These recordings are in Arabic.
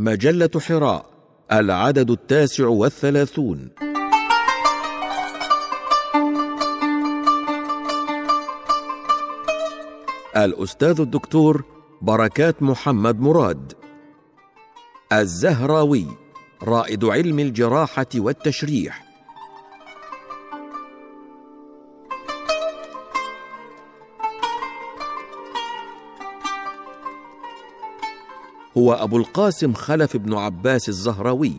مجلة حراء العدد التاسع والثلاثون. الأستاذ الدكتور بركات محمد مراد. الزهراوي رائد علم الجراحة والتشريح. هو أبو القاسم خلف بن عباس الزهراوي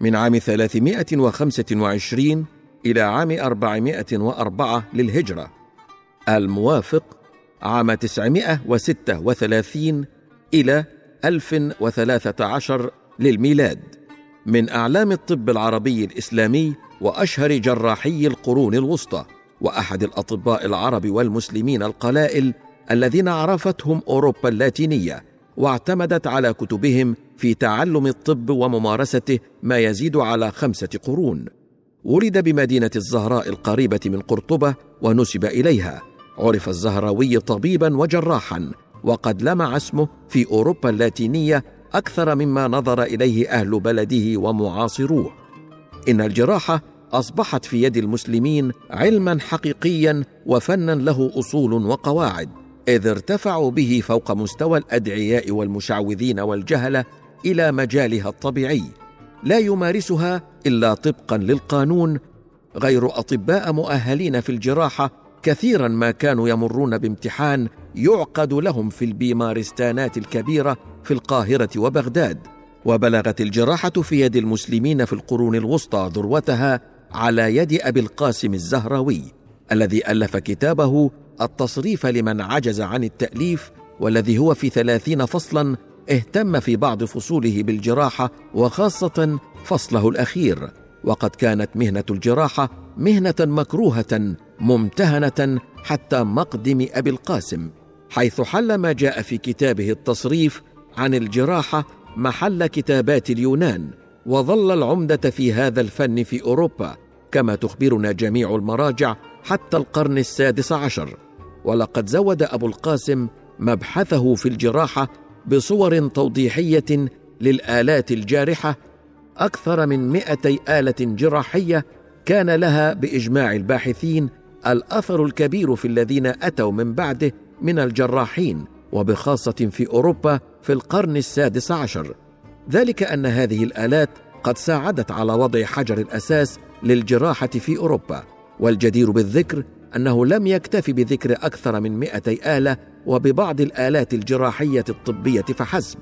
من عام 325 إلى عام 404 للهجرة. الموافق عام 936 إلى 1013 للميلاد من أعلام الطب العربي الإسلامي وأشهر جراحي القرون الوسطى وأحد الأطباء العرب والمسلمين القلائل الذين عرفتهم أوروبا اللاتينية. واعتمدت على كتبهم في تعلم الطب وممارسته ما يزيد على خمسة قرون. ولد بمدينة الزهراء القريبة من قرطبة ونسب إليها. عرف الزهراوي طبيبا وجراحا وقد لمع اسمه في أوروبا اللاتينية أكثر مما نظر إليه أهل بلده ومعاصروه. إن الجراحه أصبحت في يد المسلمين علما حقيقيا وفنا له أصول وقواعد. إذ ارتفعوا به فوق مستوى الأدعياء والمشعوذين والجهلة إلى مجالها الطبيعي لا يمارسها إلا طبقا للقانون غير أطباء مؤهلين في الجراحة كثيرا ما كانوا يمرون بامتحان يعقد لهم في البيمارستانات الكبيرة في القاهرة وبغداد. وبلغت الجراحة في يد المسلمين في القرون الوسطى ذروتها على يد أبي القاسم الزهراوي. الذي ألف كتابه التصريف لمن عجز عن التأليف والذي هو في ثلاثين فصلا اهتم في بعض فصوله بالجراحة وخاصة فصله الأخير. وقد كانت مهنة الجراحة مهنة مكروهة ممتهنة حتى مقدم أبي القاسم حيث حل ما جاء في كتابه التصريف عن الجراحة محل كتابات اليونان وظل العمدة في هذا الفن في أوروبا. كما تخبرنا جميع المراجع حتى القرن السادس عشر ولقد زود أبو القاسم مبحثه في الجراحة بصور توضيحية للآلات الجارحة أكثر من مئتي آلة جراحية كان لها بإجماع الباحثين الأثر الكبير في الذين أتوا من بعده من الجراحين وبخاصة في أوروبا في القرن السادس عشر. ذلك أن هذه الآلات قد ساعدت على وضع حجر الأساس للجراحة في أوروبا. والجدير بالذكر أنه لم يكتف بذكر أكثر من مئتي آلة وببعض الآلات الجراحية الطبية فحسب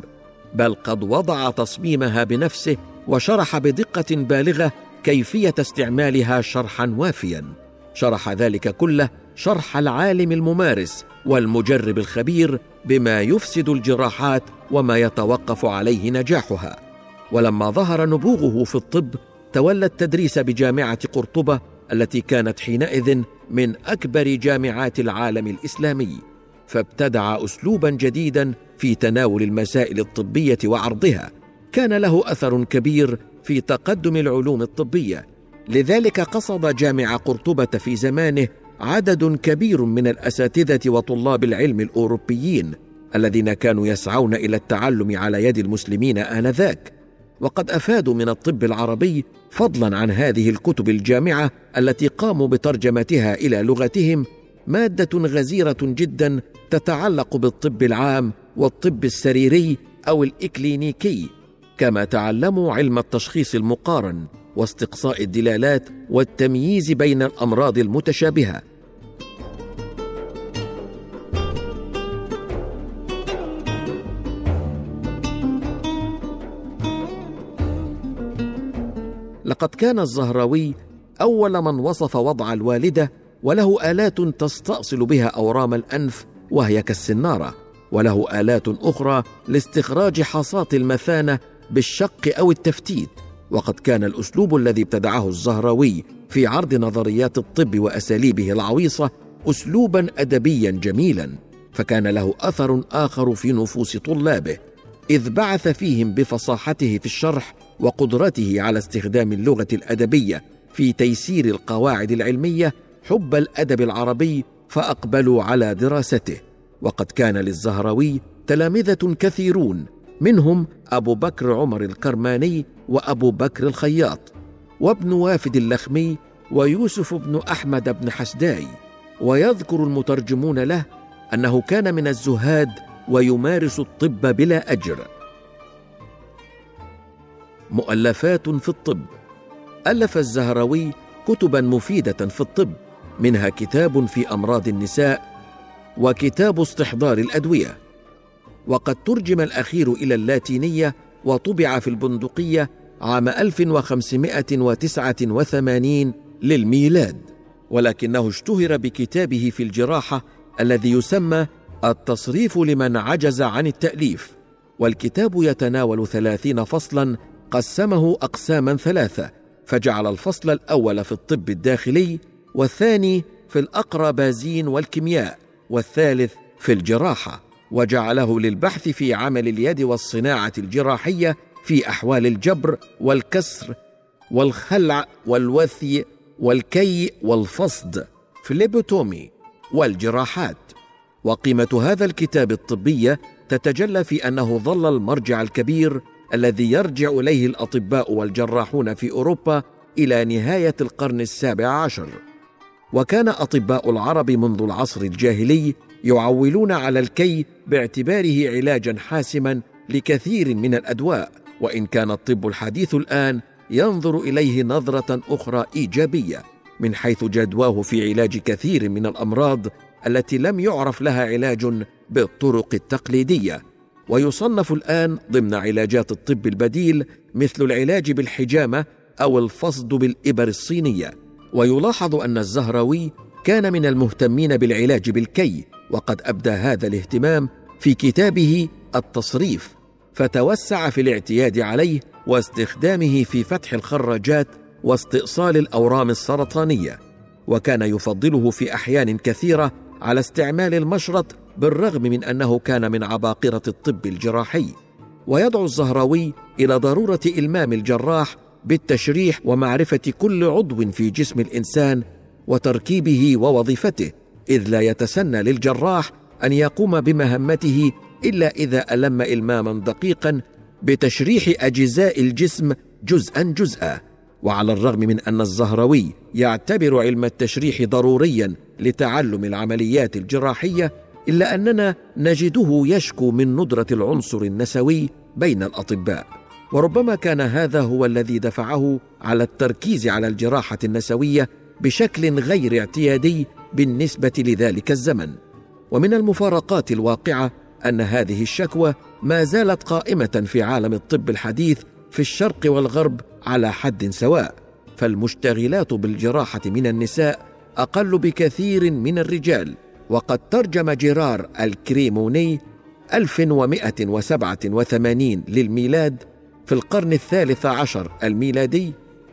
بل قد وضع تصميمها بنفسه وشرح بدقة بالغة كيفية استعمالها شرحا وافيا. شرح ذلك كله شرح العالم الممارس والمجرب الخبير بما يفسد الجراحات وما يتوقف عليه نجاحها. ولما ظهر نبوغه في الطب تولى التدريس بجامعة قرطبة التي كانت حينئذ من أكبر جامعات العالم الإسلامي فابتدع اسلوبا جديدا في تناول المسائل الطبية وعرضها. كان له أثر كبير في تقدم العلوم الطبية. لذلك قصد جامع قرطبة في زمانه عدد كبير من الأساتذة وطلاب العلم الأوروبيين الذين كانوا يسعون إلى التعلم على يد المسلمين آنذاك. وقد أفادوا من الطب العربي فضلا عن هذه الكتب الجامعة التي قاموا بترجمتها إلى لغتهم مادة غزيرة جدا تتعلق بالطب العام والطب السريري أو الإكلينيكي كما تعلموا علم التشخيص المقارن واستقصاء الدلالات والتمييز بين الأمراض المتشابهة. لقد كان الزهراوي أول من وصف وضع الوالدة وله آلات تستأصل بها أورام الأنف وهي كالسنارة وله آلات أخرى لاستخراج حصات المثانة بالشق أو التفتيت. وقد كان الأسلوب الذي ابتدعه الزهراوي في عرض نظريات الطب وأساليبه العويصة اسلوبا ادبيا جميلا فكان له أثر آخر في نفوس طلابه. إذ بعث فيهم بفصاحته في الشرح وقدرته على استخدام اللغة الأدبية في تيسير القواعد العلمية حب الأدب العربي فأقبلوا على دراسته. وقد كان للزهراوي تلامذة كثيرون منهم أبو بكر عمر الكرماني وأبو بكر الخياط وابن وافد اللخمي ويوسف بن أحمد بن حسداي. ويذكر المترجمون له أنه كان من الزهاد ويمارس الطب بلا أجر. مؤلفات في الطب. ألف الزهروي كتبا مفيدة في الطب منها كتاب في أمراض النساء وكتاب استحضار الأدوية. وقد ترجم الأخير إلى اللاتينية وطبع في البندقية عام 1589 للميلاد. ولكنه اشتهر بكتابه في الجراحة الذي يسمى التصريف لمن عجز عن التأليف والكتاب يتناول ثلاثين فصلا قسمه أقساما ثلاثة فجعل الفصل الأول في الطب الداخلي والثاني في الأقربازين والكيمياء والثالث في الجراحة وجعله للبحث في عمل اليد والصناعة الجراحية في أحوال الجبر والكسر والخلع والوثي والكي والفصد phlebotomy والجراحات. وقيمة هذا الكتاب الطبية تتجلى في أنه ظل المرجع الكبير الذي يرجع إليه الأطباء والجراحون في أوروبا إلى نهاية القرن السابع عشر. وكان أطباء العرب منذ العصر الجاهلي يعولون على الكي باعتباره علاجا حاسما لكثير من الأدواء وإن كان الطب الحديث الآن ينظر إليه نظرة أخرى إيجابية من حيث جدواه في علاج كثير من الأمراض التي لم يعرف لها علاج بالطرق التقليدية. ويصنف الآن ضمن علاجات الطب البديل مثل العلاج بالحجامة أو الفصد بالإبر الصينية. ويلاحظ أن الزهراوي كان من المهتمين بالعلاج بالكي وقد أبدى هذا الاهتمام في كتابه التصريف فتوسع في الاعتياد عليه واستخدامه في فتح الخراجات واستئصال الأورام السرطانية. وكان يفضله في أحيان كثيرة على استعمال المشرط بالرغم من أنه كان من عباقرة الطب الجراحي. ويدعو الزهراوي إلى ضرورة إلمام الجراح بالتشريح ومعرفة كل عضو في جسم الإنسان وتركيبه ووظيفته إذ لا يتسنى للجراح أن يقوم بمهمته إلا إذا ألم إلماما دقيقا بتشريح أجزاء الجسم جزءا جزءا. وعلى الرغم من أن الزهروي يعتبر علم التشريح ضروريا لتعلم العمليات الجراحية إلا أننا نجده يشكو من ندرة العنصر النسوي بين الأطباء. وربما كان هذا هو الذي دفعه على التركيز على الجراحة النسوية بشكل غير اعتيادي بالنسبة لذلك الزمن. ومن المفارقات الواقعة أن هذه الشكوى ما زالت قائمة في عالم الطب الحديث في الشرق والغرب على حد سواء فالمشتغلات بالجراحة من النساء أقل بكثير من الرجال وقد ترجم جيرار الكريموني 1187 للميلاد في القرن الثالث عشر الميلادي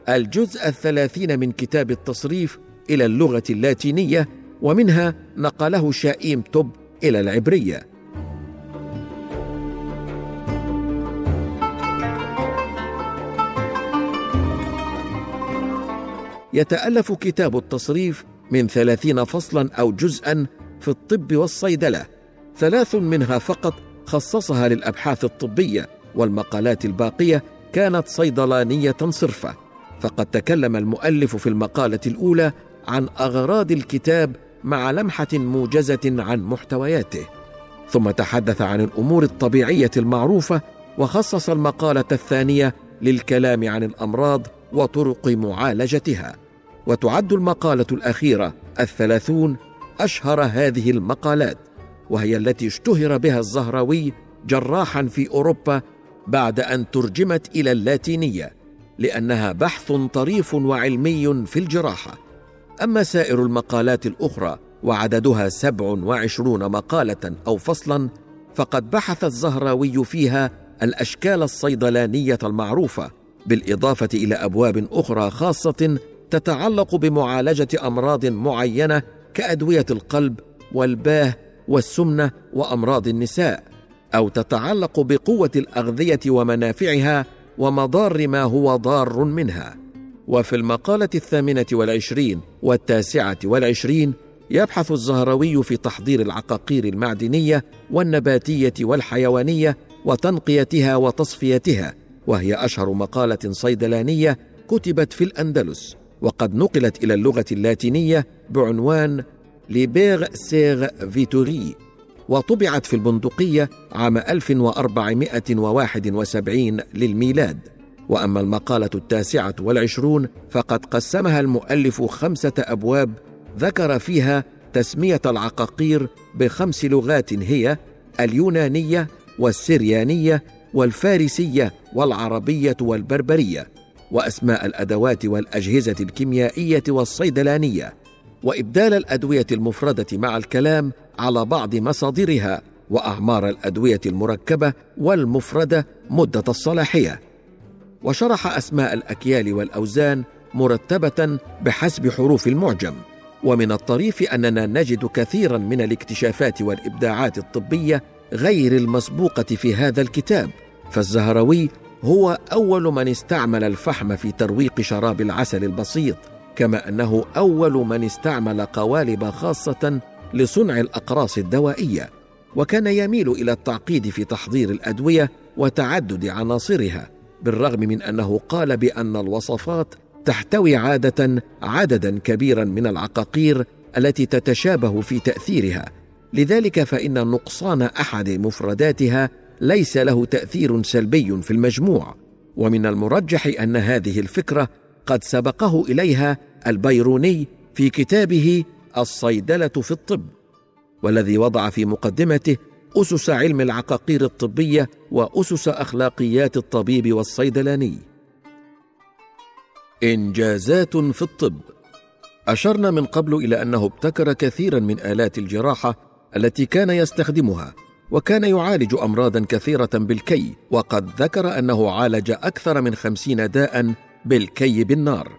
الجزء الثلاثين من كتاب التصريف إلى اللغة اللاتينية ومنها نقله شائيم توب إلى العبرية. يتألف كتاب التصريف من ثلاثين فصلا أو جزءا في الطب والصيدلة. ثلاث منها فقط خصصها للأبحاث الطبية والمقالات الباقية كانت صيدلانية صرفة. فقد تكلم المؤلف في المقالة الأولى عن أغراض الكتاب مع لمحة موجزة عن محتوياته. ثم تحدث عن الأمور الطبيعية المعروفة وخصص المقالة الثانية للكلام عن الأمراض وطرق معالجتها. وتعد المقالة الأخيرة الثلاثون أشهر هذه المقالات وهي التي اشتهر بها الزهراوي جراحا في أوروبا بعد أن ترجمت إلى اللاتينية لأنها بحث طريف وعلمي في الجراحة. أما سائر المقالات الأخرى وعددها سبع وعشرون مقالة أو فصلا فقد بحث الزهراوي فيها الأشكال الصيدلانية المعروفة بالإضافة إلى أبواب أخرى خاصة تتعلق بمعالجة أمراض معينة كأدوية القلب والباه والسمنة وأمراض النساء أو تتعلق بقوة الأغذية ومنافعها ومضار ما هو ضار منها. وفي المقالة الثامنة والعشرين والتاسعة والعشرين يبحث الزهروي في تحضير العقاقير المعدنية والنباتية والحيوانية وتنقيتها وتصفيتها وهي أشهر مقالة صيدلانية كتبت في الأندلس. وقد نقلت إلى اللغة اللاتينية بعنوان ليبيغ سيغ فيتوري وطبعت في البندقية عام 1471 للميلاد. وأما المقالة التاسعة والعشرون فقد قسمها المؤلف خمسة أبواب ذكر فيها تسمية العقاقير بخمس لغات هي اليونانية والسريانية والفارسية والعربية والبربرية. وأسماء الأدوات والأجهزة الكيميائية والصيدلانية وإبدال الأدوية المفردة مع الكلام على بعض مصادرها وأعمار الأدوية المركبة والمفردة مدة الصلاحية. وشرح أسماء الأكيال والأوزان مرتبة بحسب حروف المعجم. ومن الطريف أننا نجد كثيرا من الاكتشافات والإبداعات الطبية غير المسبوقة في هذا الكتاب فالزهروي هو أول من استعمل الفحم في ترويق شراب العسل البسيط كما أنه أول من استعمل قوالب خاصة لصنع الأقراص الدوائية وكان يميل إلى التعقيد في تحضير الأدوية وتعدد عناصرها بالرغم من أنه قال بأن الوصفات تحتوي عادة عددا كبيرا من العقاقير التي تتشابه في تأثيرها لذلك فإن نقصان أحد مفرداتها ليس له تأثير سلبي في المجموع ومن المرجح أن هذه الفكرة قد سبقه إليها البيروني في كتابه الصيدلة في الطب والذي وضع في مقدمته أسس علم العقاقير الطبية وأسس أخلاقيات الطبيب والصيدلاني. إنجازات في الطب. أشرنا من قبل إلى أنه ابتكر كثيرا من آلات الجراحة التي كان يستخدمها. وكان يعالج امراضا كثيرة بالكي وقد ذكر أنه عالج أكثر من خمسين داء بالكي بالنار.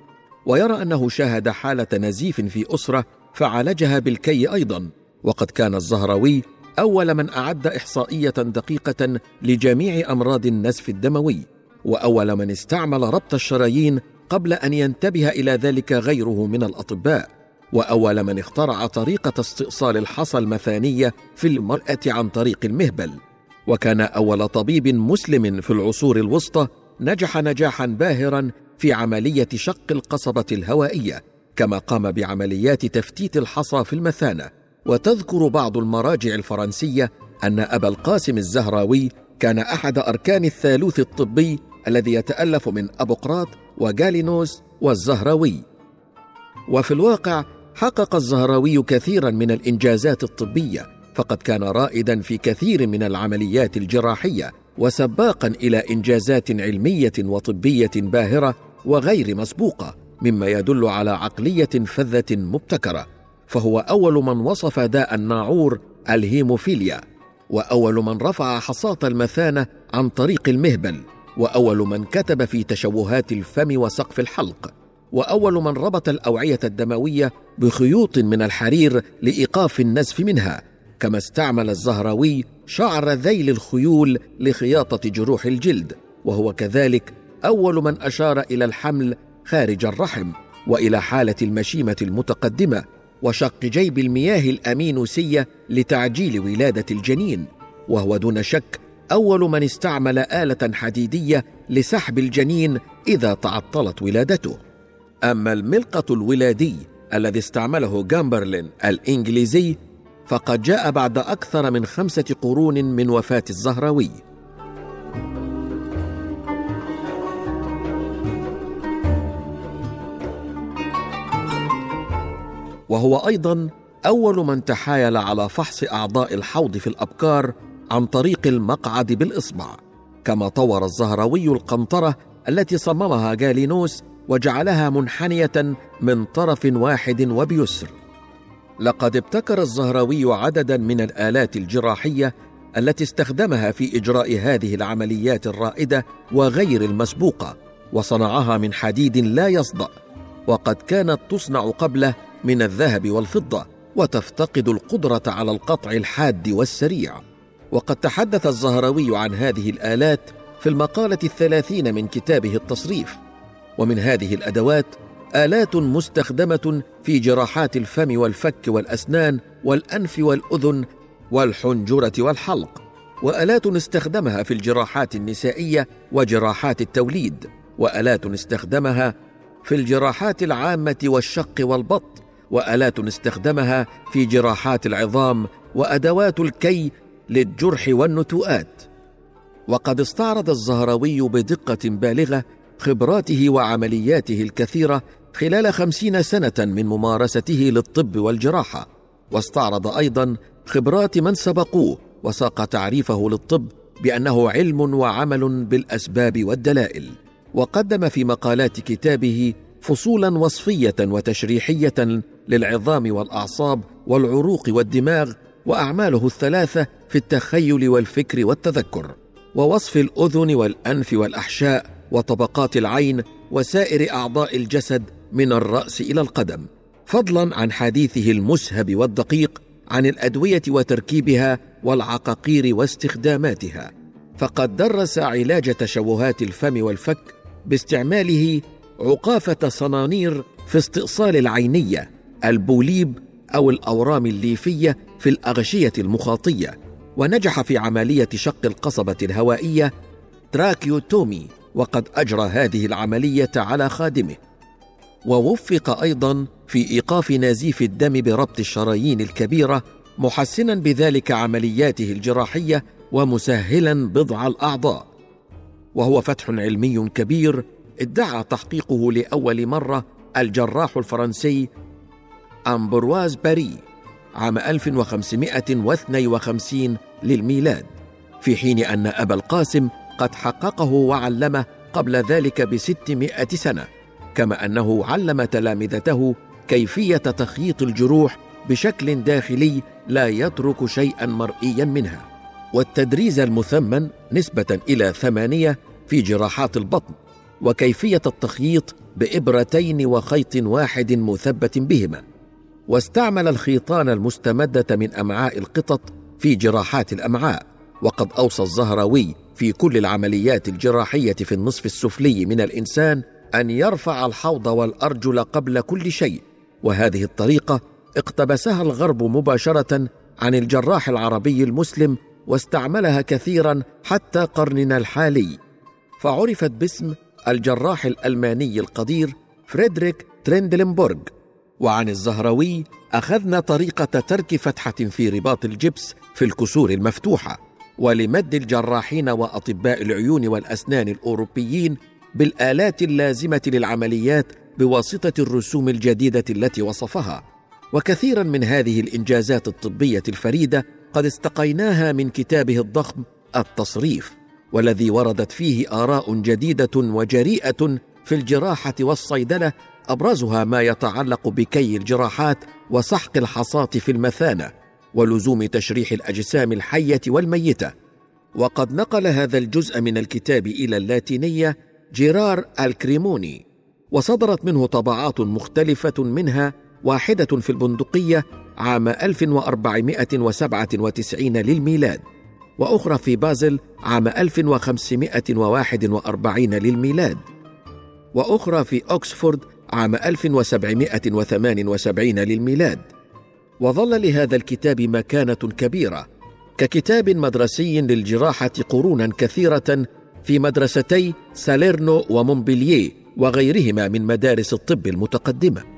ويرى أنه شاهد حالة نزيف في أسرة فعالجها بالكي أيضا. وقد كان الزهراوي أول من أعد إحصائية دقيقة لجميع أمراض النزف الدموي وأول من استعمل ربط الشرايين قبل أن ينتبه إلى ذلك غيره من الأطباء. وأول من اخترع طريقة استئصال الحصى المثانية في المرأة عن طريق المهبل. وكان أول طبيب مسلم في العصور الوسطى نجح نجاحا باهرا في عملية شق القصبة الهوائية كما قام بعمليات تفتيت الحصى في المثانة. وتذكر بعض المراجع الفرنسية أن أبا القاسم الزهراوي كان أحد أركان الثالوث الطبي الذي يتألف من أبقراط وجالينوس والزهراوي. وفي الواقع حقق الزهراوي كثيرا من الإنجازات الطبية فقد كان رائدا في كثير من العمليات الجراحية وسباقا إلى إنجازات علمية وطبية باهرة وغير مسبوقة مما يدل على عقلية فذة مبتكرة. فهو أول من وصف داء الناعور الهيموفيليا وأول من رفع حصاة المثانة عن طريق المهبل وأول من كتب في تشوهات الفم وسقف الحلق. وأول من ربط الأوعية الدموية بخيوط من الحرير لإيقاف النزف منها كما استعمل الزهراوي شعر ذيل الخيول لخياطة جروح الجلد وهو كذلك أول من أشار إلى الحمل خارج الرحم وإلى حالة المشيمة المتقدمة وشق جيب المياه الأمينوسية لتعجيل ولادة الجنين وهو دون شك أول من استعمل آلة حديدية لسحب الجنين إذا تعطلت ولادته. أما الملقة الولادي الذي استعمله جامبرلين الإنجليزي فقد جاء بعد أكثر من خمسة قرون من وفاة الزهراوي. وهو أيضا أول من تحايل على فحص أعضاء الحوض في الأبكار عن طريق المقعد بالإصبع كما طور الزهراوي القنطرة التي صممها جالينوس وجعلها منحنية من طرف واحد وبيسر. لقد ابتكر الزهراوي عددا من الآلات الجراحية التي استخدمها في إجراء هذه العمليات الرائدة وغير المسبوقة وصنعها من حديد لا يصدأ وقد كانت تصنع قبله من الذهب والفضة وتفتقد القدرة على القطع الحاد والسريع. وقد تحدث الزهراوي عن هذه الآلات في المقالة الثلاثين من كتابه التصريف. ومن هذه الأدوات آلات مستخدمة في جراحات الفم والفك والأسنان والأنف والأذن والحنجرة والحلق وآلات استخدمها في الجراحات النسائية وجراحات التوليد وآلات استخدمها في الجراحات العامة والشق والبط وآلات استخدمها في جراحات العظام وأدوات الكي للجرح والنتوءات. وقد استعرض الزهراوي بدقة بالغة خبراته وعملياته الكثيرة خلال خمسين سنة من ممارسته للطب والجراحة. واستعرض أيضا خبرات من سبقوه وساق تعريفه للطب بأنه علم وعمل بالأسباب والدلائل. وقدم في مقالات كتابه فصولا وصفية وتشريحية للعظام والأعصاب والعروق والدماغ وأعماله الثلاثة في التخيل والفكر والتذكر. ووصف الأذن والأنف والأحشاء وطبقات العين وسائر أعضاء الجسد من الرأس إلى القدم. فضلا عن حديثه المسهب والدقيق عن الأدوية وتركيبها والعقاقير واستخداماتها. فقد درس علاج تشوهات الفم والفك باستعماله عقافة صنانير في استئصال العينية البوليب أو الأورام الليفية في الأغشية المخاطية. ونجح في عملية شق القصبة الهوائية tracheotomy. وقد أجرى هذه العملية على خادمه. ووفق أيضا في إيقاف نزيف الدم بربط الشرايين الكبيرة محسنا بذلك عملياته الجراحية ومسهلا بضع الأعضاء. وهو فتح علمي كبير ادعى تحقيقه لأول مرة الجراح الفرنسي أمبرواز باري عام 1552 للميلاد في حين أن أبا القاسم قد حققه وعلمه قبل ذلك بستمائة سنة كما أنه علم تلامذته كيفية تخييط الجروح بشكل داخلي لا يترك شيئا مرئيا منها والتدريز المثمن نسبة إلى ثمانية في جراحات البطن وكيفية التخييط بإبرتين وخيط واحد مثبت بهما واستعمل الخيطان المستمدة من أمعاء القطط في جراحات الأمعاء وقد أوصى الزهراوي في كل العمليات الجراحية في النصف السفلي من الإنسان أن يرفع الحوض والأرجل قبل كل شيء. وهذه الطريقة اقتبسها الغرب مباشرة عن الجراح العربي المسلم واستعملها كثيرا حتى قرننا الحالي. فعرفت باسم الجراح الألماني القدير فريدريك تريندلنبورغ وعن الزهروي أخذنا طريقة ترك فتحة في رباط الجبس في الكسور المفتوحة. ولمد الجراحين وأطباء العيون والأسنان الأوروبيين بالآلات اللازمة للعمليات بواسطة الرسوم الجديدة التي وصفها. وكثيرا من هذه الإنجازات الطبية الفريدة قد استقيناها من كتابه الضخم التصريف والذي وردت فيه آراء جديدة وجريئة في الجراحة والصيدلة أبرزها ما يتعلق بكي الجراحات وسحق الحصاه في المثانة. ولزوم تشريح الأجسام الحية والميتة. وقد نقل هذا الجزء من الكتاب إلى اللاتينية جيرار الكريموني وصدرت منه طبعات مختلفة منها واحدة في البندقية عام 1497 للميلاد وأخرى في بازل عام 1541 للميلاد وأخرى في أكسفورد عام 1778 للميلاد. وظل لهذا الكتاب مكانة كبيرة ككتاب مدرسي للجراحة قرونا كثيرة في مدرستي ساليرنو ومونبلييه وغيرهما من مدارس الطب المتقدمة.